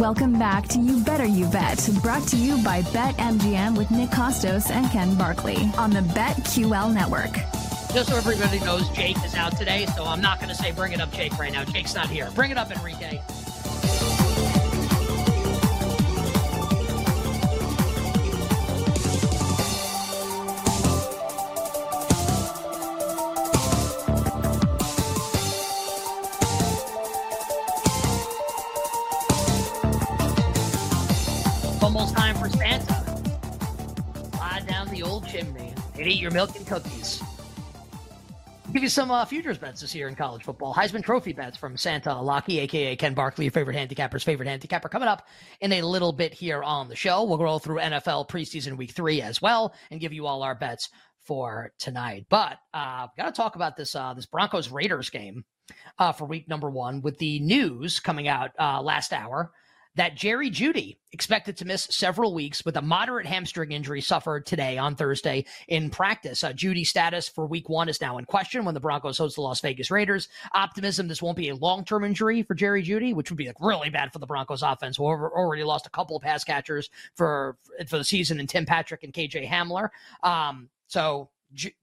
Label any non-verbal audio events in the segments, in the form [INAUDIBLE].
Welcome back to You Better You Bet, brought to you by BetMGM with Nick Kostos and Ken Barkley on the BetQL network. Just so everybody knows, Jake is out today, so I'm not going to say bring it up, Jake, right now. Jake's not here. Bring it up, Enrique. Eat your milk and cookies. Give you some uh, futures bets this year in college football. Heisman Trophy bets from Santa Alaki, aka Ken Barkley, your favorite handicapper's favorite handicapper, coming up in a little bit here on the show. We'll roll through NFL preseason week three as well and give you all our bets for tonight. But uh, got to talk about this uh, this Broncos Raiders game uh, for week number one with the news coming out uh, last hour that Jerry Jeudy expected to miss several weeks with a moderate hamstring injury suffered today on Thursday in practice. Uh, Jeudy's status for week one is now in question when the Broncos host the Las Vegas Raiders. Optimism this won't be a long term injury for Jerry Jeudy, which would be like really bad for the Broncos offense. Who already lost a couple of pass catchers for for the season in Tim Patrick and KJ Hamler. Um, so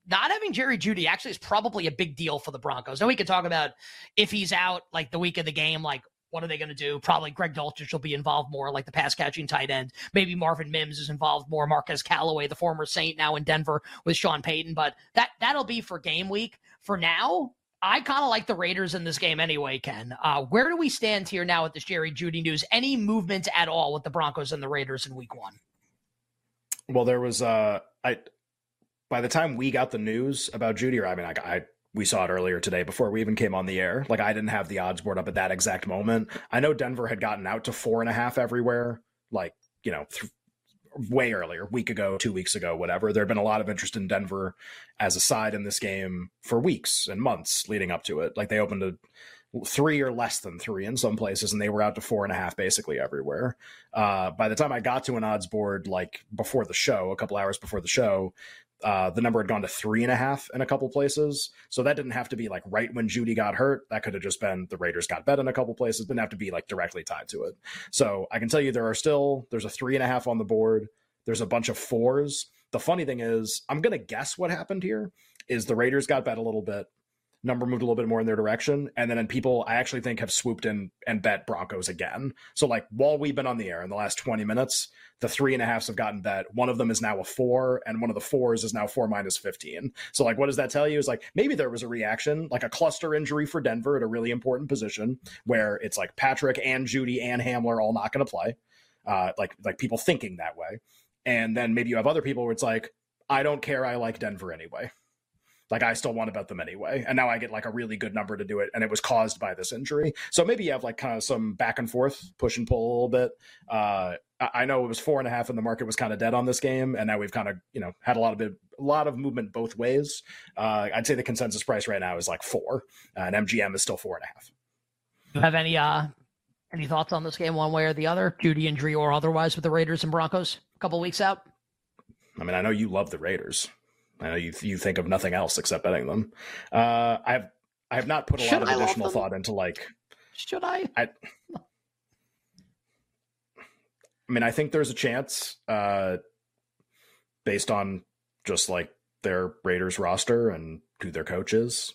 not having Jerry Jeudy actually is probably a big deal for the Broncos. Now we can talk about if he's out like the week of the game, like what are they going to do? Probably Greg Dulcich will be involved more, like the pass catching tight end. Maybe Marvin Mims is involved more. Marquez Callaway, the former Saint, now in Denver with Sean Payton. But that that'll be for game week. For now, I kind of like the Raiders in this game anyway, Ken. Uh, where do we stand here now with this Jerry Jeudy news? Any movement at all with the Broncos and the Raiders in week one? Well, there was uh I by the time we got the news about Jeudy, or I mean, I, I we saw it earlier today before we even came on the air. Like I didn't have the odds board up at that exact moment. I know Denver had gotten out to four and a half everywhere, like you know, th- way earlier, week ago, two weeks ago, whatever. There had been a lot of interest in Denver as a side in this game for weeks and months leading up to it. Like they opened a three or less than three in some places, and they were out to four and a half basically everywhere. Uh, by the time I got to an odds board, like before the show, a couple hours before the show, uh, the number had gone to three and a half in a couple places. So that didn't have to be like right when Jeudy got hurt. That could have just been the Raiders got bet in a couple places. Didn't have to be like directly tied to it. So I can tell you there are still there's a three and a half on the board. There's a bunch of fours. The funny thing is, I'm gonna guess what happened here is the Raiders got bet a little bit number moved a little bit more in their direction. And then people I actually think have swooped in and bet Broncos again. So like while we've been on the air in the last 20 minutes, the three and a halfs have gotten bet. One of them is now a four, and one of the fours is now four minus 15. So like what does that tell you? Is like maybe there was a reaction, like a cluster injury for Denver at a really important position where it's like Patrick and Jeudy and Hamler all not gonna play. Uh, like like people thinking that way. And then maybe you have other people where it's like, I don't care, I like Denver anyway like I still want to bet them anyway. And now I get like a really good number to do it. And it was caused by this injury. So maybe you have like kind of some back and forth, push and pull a little bit. Uh, I know it was four and a half and the market was kind of dead on this game. And now we've kind of, you know, had a lot of bit, a lot of movement both ways. Uh, I'd say the consensus price right now is like four and MGM is still four and a half. You have any, uh, any thoughts on this game one way or the other, Jeudy injury or otherwise with the Raiders and Broncos a couple weeks out? I mean, I know you love the Raiders. I know you you think of nothing else except betting them. Uh, I've I have not put a Should lot of I additional thought into like. Should I? I, I mean, I think there's a chance, uh, based on just like their Raiders roster and who their coaches,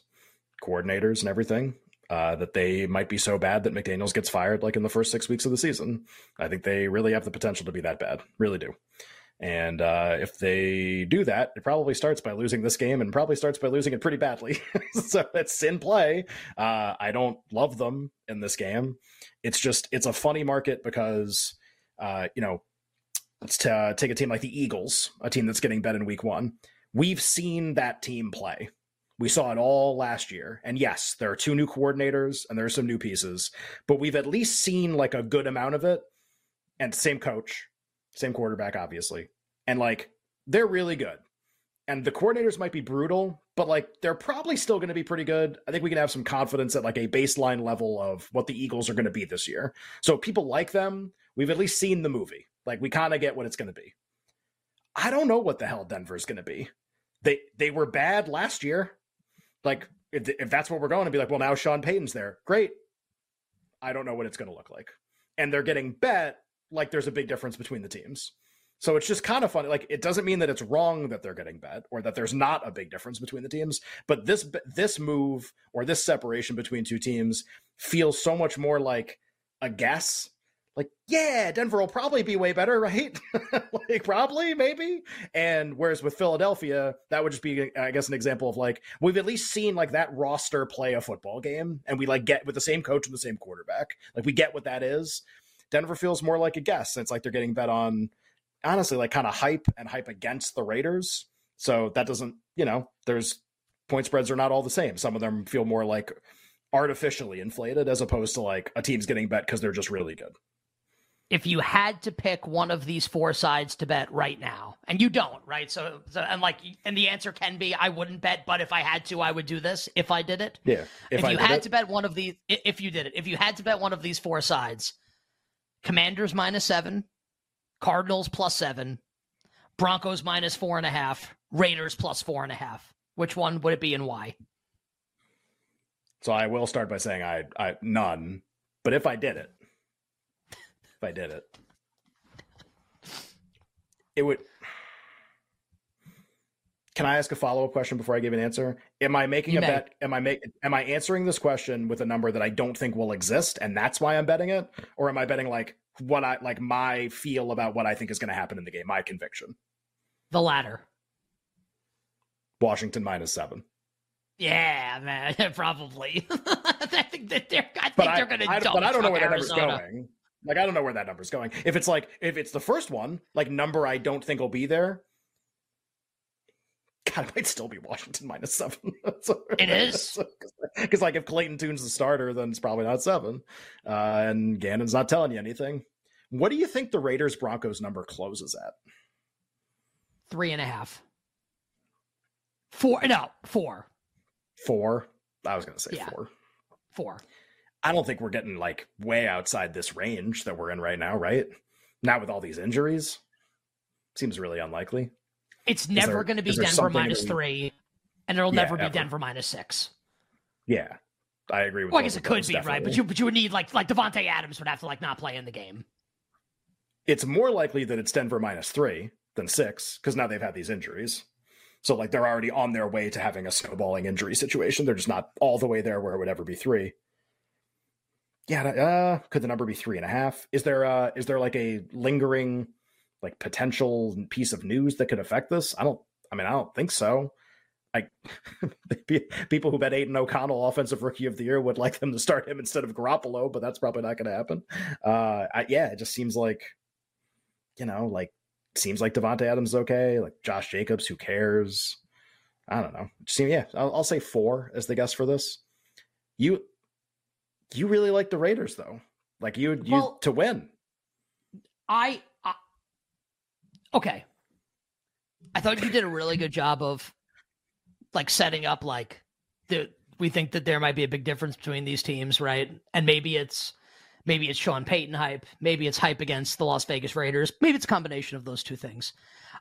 coordinators and everything, uh, that they might be so bad that McDaniels gets fired like in the first six weeks of the season. I think they really have the potential to be that bad. Really do. And uh, if they do that, it probably starts by losing this game and probably starts by losing it pretty badly. [LAUGHS] so it's in play. Uh, I don't love them in this game. It's just, it's a funny market because, uh, you know, let's t- uh, take a team like the Eagles, a team that's getting bet in week one. We've seen that team play. We saw it all last year. And yes, there are two new coordinators and there are some new pieces, but we've at least seen like a good amount of it. And same coach, same quarterback, obviously. And like they're really good. And the coordinators might be brutal, but like they're probably still going to be pretty good. I think we can have some confidence at like a baseline level of what the Eagles are going to be this year. So people like them. We've at least seen the movie. Like we kind of get what it's going to be. I don't know what the hell Denver's going to be. They they were bad last year. Like if, if that's what we're going to be like, well now Sean Payton's there. Great. I don't know what it's going to look like. and they're getting bet like there's a big difference between the teams. So it's just kind of funny. Like it doesn't mean that it's wrong that they're getting bet or that there's not a big difference between the teams, but this this move or this separation between two teams feels so much more like a guess. Like, yeah, Denver will probably be way better, right? [LAUGHS] like, probably, maybe. And whereas with Philadelphia, that would just be, I guess, an example of like we've at least seen like that roster play a football game, and we like get with the same coach and the same quarterback. Like, we get what that is. Denver feels more like a guess. It's like they're getting bet on honestly like kind of hype and hype against the Raiders. So that doesn't, you know, there's point spreads are not all the same. Some of them feel more like artificially inflated as opposed to like a team's getting bet because they're just really good. If you had to pick one of these four sides to bet right now, and you don't, right? So, so and like, and the answer can be, I wouldn't bet, but if I had to, I would do this if I did it. Yeah. If, if you had it. to bet one of these, if you did it, if you had to bet one of these four sides, Commanders minus seven, Cardinals plus seven, Broncos minus four and a half, Raiders plus four and a half. Which one would it be and why? So I will start by saying I I none, but if I did it, if I did it, it would. Can I ask a follow up question before I give an answer? Am I making You a may. bet? Am I make? Am I answering this question with a number that I don't think will exist, and that's why I'm betting it, or am I betting like what I like my feel about what I think is going to happen in the game, my conviction? The latter. Washington minus seven. Yeah, man, [LAUGHS] probably. [LAUGHS] I think that they're. I think But they're going to. But I don't know where that number's going. Like I don't know where that number's going. If it's like if it's the first one, like number I don't think will be there. God, it might still be Washington minus seven. [LAUGHS] It is? [LAUGHS] because like if Clayton Tune's the starter, then it's probably not seven, uh, and Gannon's not telling you anything. What do you think the Raiders Broncos number closes at? Three and a half. Four. No, four. Four. I was gonna say Yeah. four. Four. I don't think we're getting like way outside this range that we're in right now, right? Not with all these injuries. Seems really unlikely. It's never going to be Denver minus three, and it'll Yeah, never be ever. Denver minus six. Yeah, I agree with. Well, I guess it could be right, but you but you would need like like Davante Adams would have to like not play in the game. it's more likely that it's Denver minus three than six because now they've had these injuries. So like they're already on their way to having a snowballing injury situation. They're just not all the way there where it would ever be three. Yeah, uh, could the number be three and a half? Is there uh is there like a lingering like potential piece of news that could affect this? I don't. I mean, I don't think so. Like [LAUGHS] people who bet Aidan O'Connell offensive rookie of the year would like them to start him instead of Garoppolo, but that's probably not going to happen. Uh, I, yeah, it just seems like you know, like seems like Davante Adams is okay. Like Josh Jacobs, who cares? I don't know. Just yeah. I'll, I'll say four as the guess for this. You you really like the Raiders though. Like you you Well- to win. I okay. I thought you did a really good job of like setting up like the we think that there might be a big difference between these teams, right? And maybe it's maybe it's Sean Payton hype, maybe it's hype against the Las Vegas Raiders, maybe it's a combination of those two things.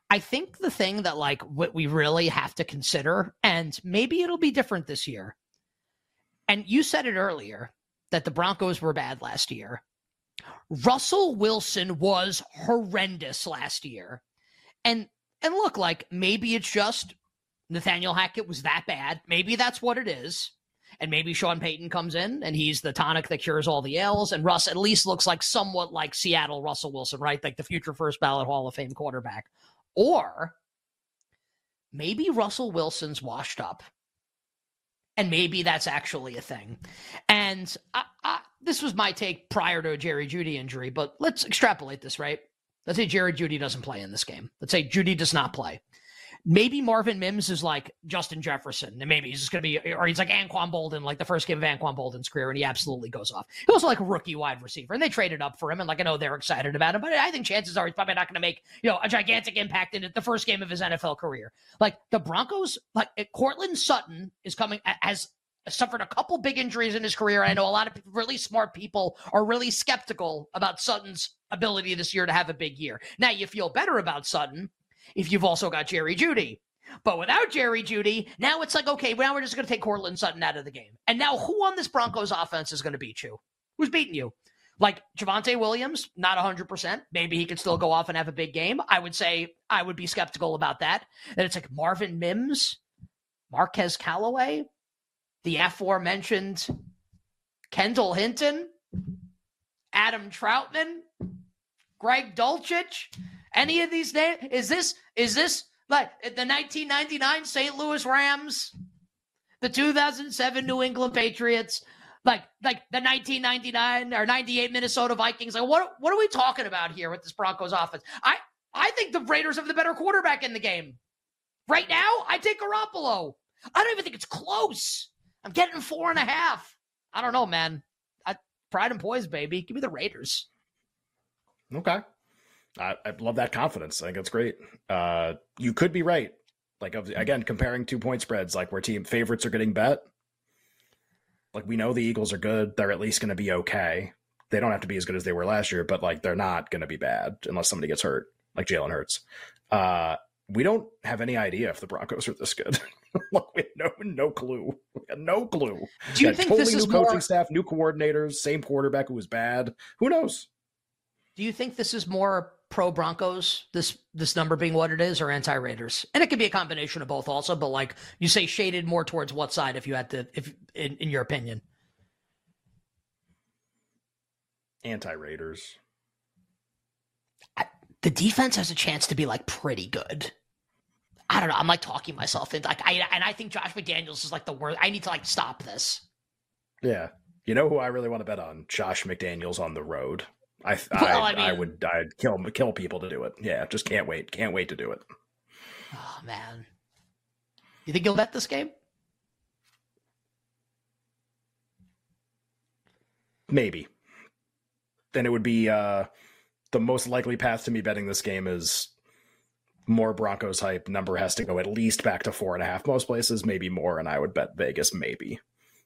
I think the thing that like what we really have to consider, and maybe it'll be different this year. And you said it earlier that the Broncos were bad last year. Russell Wilson was horrendous last year. And and look, like maybe it's just Nathaniel Hackett was that bad. Maybe that's what it is. And maybe Sean Payton comes in and he's the tonic that cures all the ails. And Russ at least looks like somewhat like Seattle Russell Wilson, right? Like the future first ballot Hall of Fame quarterback. Or maybe Russell Wilson's washed up. And maybe that's actually a thing. And I, I, this was my take prior to a Jerry Jeudy injury, but let's extrapolate this, right? Let's say Jerry Jeudy doesn't play in this game. Let's say Jeudy does not play. Maybe Marvin Mims is like Justin Jefferson, and maybe he's just going to be, or he's like Anquan Boldin, like the first game of Anquan Boldin's career, and he absolutely goes off. He was like a rookie wide receiver, and they traded up for him, and like I know they're excited about him, but I think chances are he's probably not going to make you know a gigantic impact in the first game of his NFL career. Like the Broncos, like Courtland Sutton is coming has suffered a couple big injuries in his career. I know a lot of really smart people are really skeptical about Sutton's ability this year to have a big year. Now you feel better about Sutton if you've also got Jerry Jeudy. But without Jerry Jeudy, now it's like, okay, now we're just going to take Courtland Sutton out of the game. And now who on this Broncos offense is going to beat you? Who's beating you? Like Javonte Williams, not 100%. Maybe he could still go off and have a big game. I would say I would be skeptical about that. And it's like Marvin Mims, Marquez Callaway, the aforementioned Kendall Hinton, Adam Trautman, Greg Dulcich. Any of these names? Is this is this like the 1999 St. Louis Rams, the 2007 New England Patriots, like like the 1999 or 98 Minnesota Vikings. Like what what are we talking about here with this Broncos offense? I I think the Raiders have the better quarterback in the game. Right now, I take Garoppolo. I don't even think it's close. I'm getting four and a half. I don't know, man. I, pride and poise, baby. Give me the Raiders. Okay. I, I love that confidence. I think it's great. Uh, you could be right. Like again, comparing two point spreads, like where team favorites are getting bet. Like we know the Eagles are good. They're at least going to be okay. They don't have to be as good as they were last year, but like they're not going to be bad unless somebody gets hurt, like Jalen Hurts. Uh, we don't have any idea if the Broncos are this good. [LAUGHS] like we have no no clue. No clue. Do you think totally this is new coaching more... staff, new coordinators, same quarterback who was bad? Who knows? Do you think this is more pro Broncos, this this number being what it is, or anti Raiders? And it could be a combination of both, also. But like you say, shaded more towards what side, if you had to, if in, in your opinion, anti Raiders. The defense has a chance to be like pretty good. I don't know. I'm like talking myself into like I and I think Josh McDaniels is like the worst. I need to like stop this. Yeah, you know who I really want to bet on? Josh McDaniels on the road. [LAUGHS] I Well, I, I mean- I would I'd kill kill people to do it. Yeah, just can't wait. Can't wait to do it. Oh man, you think you'll bet this game? Maybe. Then it would be uh the most likely path to me betting this game is more Broncos hype. Number has to go at least back to four and a half most places, maybe more, and I would bet Vegas maybe.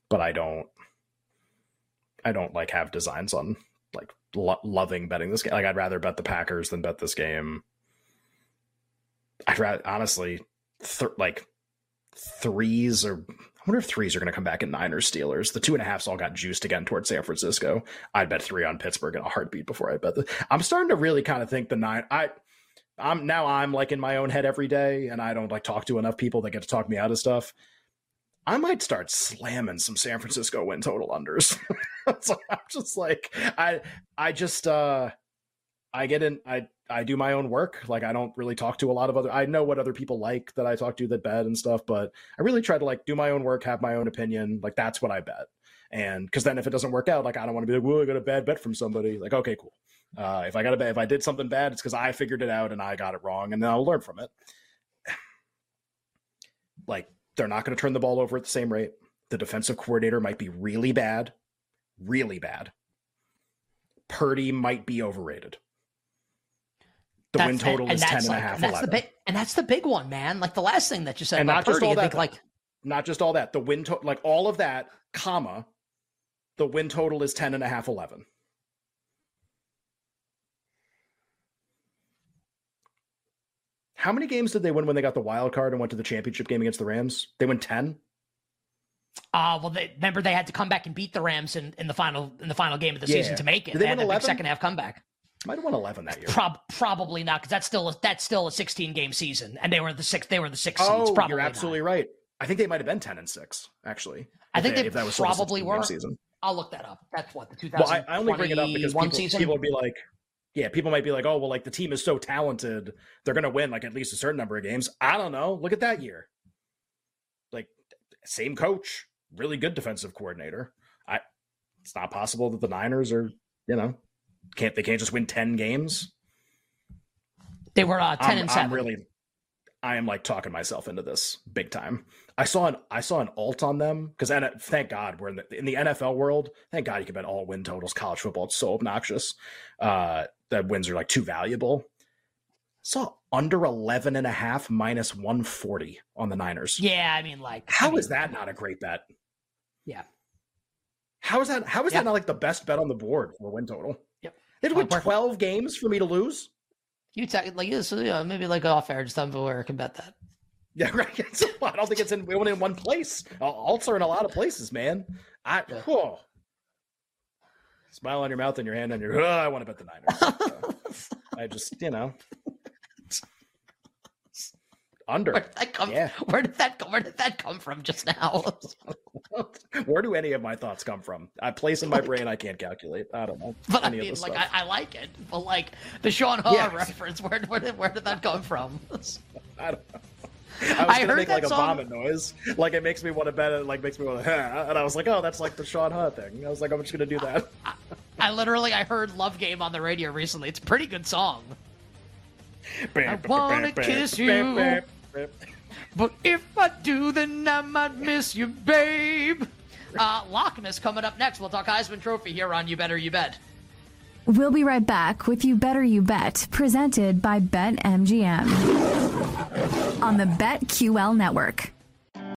But I don't I don't like have designs on like lo- loving betting this game. Like I'd rather bet the Packers than bet this game. I'd rather honestly th- like threes or I wonder if threes are going to come back in Niners Steelers. The two and a halfs all got juiced again towards San Francisco. I'd bet three on Pittsburgh in a heartbeat before I bet the. I'm starting to really kind of think the nine. I I'm now I'm like in my own head every day, and I don't like talk to enough people that get to talk me out of stuff. I might start slamming some San Francisco win total unders. [LAUGHS] so I'm just like I I just uh I get in I I do my own work. Like I don't really talk to a lot of other I know what other people like that I talk to that bet and stuff, but I really try to like do my own work, have my own opinion. Like that's what I bet. And because then if it doesn't work out, like I don't want to be like, well, I got a bad bet from somebody. Like, okay, cool. Uh, if I got a bet, if I did something bad, it's because I figured it out and I got it wrong, and then I'll learn from it. [SIGHS] Like they're not going to turn the ball over at the same rate. The defensive coordinator might be really bad, really bad. Purdy might be overrated. The win total and is that's 10 and a half, and that's the 11. big and that's the big one, man. Like the last thing that you said And about not just Purdy, all that, think like Not just all that, the win total, like all of that, comma, the win total is 10 and a half, 11. How many games did they win when they got the wild card and went to the championship game against the Rams? They won 10? Uh, well, they, remember they had to come back and beat the Rams in, in the final in the final game of the Yeah. season to make it. Did they they had the big second half comeback. Might have won 11 that year. Prob- probably not because that's still a, that's still a 16 game season, and they were the six they were the six oh, seeds. Probably you're not. absolutely right. I think they might have been 10 and 6, actually. I think they if that was probably 16 were. Season. I'll look that up. That's what the Well, I, I only bring it up because 2021 people, season. people would be like, yeah, people might be like, oh, well, like the team is so talented, they're going to win like at least a certain number of games. I don't know. Look at that year. Like, same coach, really good defensive coordinator. I, it's not possible that the Niners are, you know, can't they can't just win ten games? they were uh, 10 I'm, and seven. I'm really, I am like talking myself into this big time. I saw an I saw an alt on them because thank God we're in the in the NFL world. Thank God you can bet all win totals. College football it's so obnoxious. Uh, that wins are like too valuable. Saw under 11 and a half minus 140 on the Niners. yeah, I mean, like How I mean, is that not a great bet? Yeah. How is that? How is Yeah. that not like the best bet on the board for win total? Yep. To win 12 games for me to lose. You tell like this, yeah, maybe like off air, just me where I can bet that. Yeah, [LAUGHS] right. It's, I don't think it's in only in one place. Alts are in a lot of places, man. I Yeah. whoa. smile on your mouth and your hand on your. Oh, [LAUGHS] I want to bet the Niners. [LAUGHS] I just, you know, under. Where did that come? Yeah. [LAUGHS] Where did that come? Where did that come from just now? [LAUGHS] Where do any of my thoughts come from? I place in my brain I can't calculate. I don't know. [LAUGHS] but I mean, like, I. I like it, but like the Sean Haw Yes. reference, where, where did where did that come from? I don't know. I was I gonna make like a vomit noise. Like it makes me want to bet it like makes me want to and I was like, oh that's like the Sean Hutt thing. I was like, I'm just gonna do that. I literally I heard Love Game on the radio recently. It's a pretty good song. I wanna kiss you. But if I do, then I might miss you, babe. Uh, Loch Ness coming up next. We'll talk Heisman Trophy here on You Better You Bet. We'll be right back with You Better You Bet, presented by BetMGM on the BetQL network.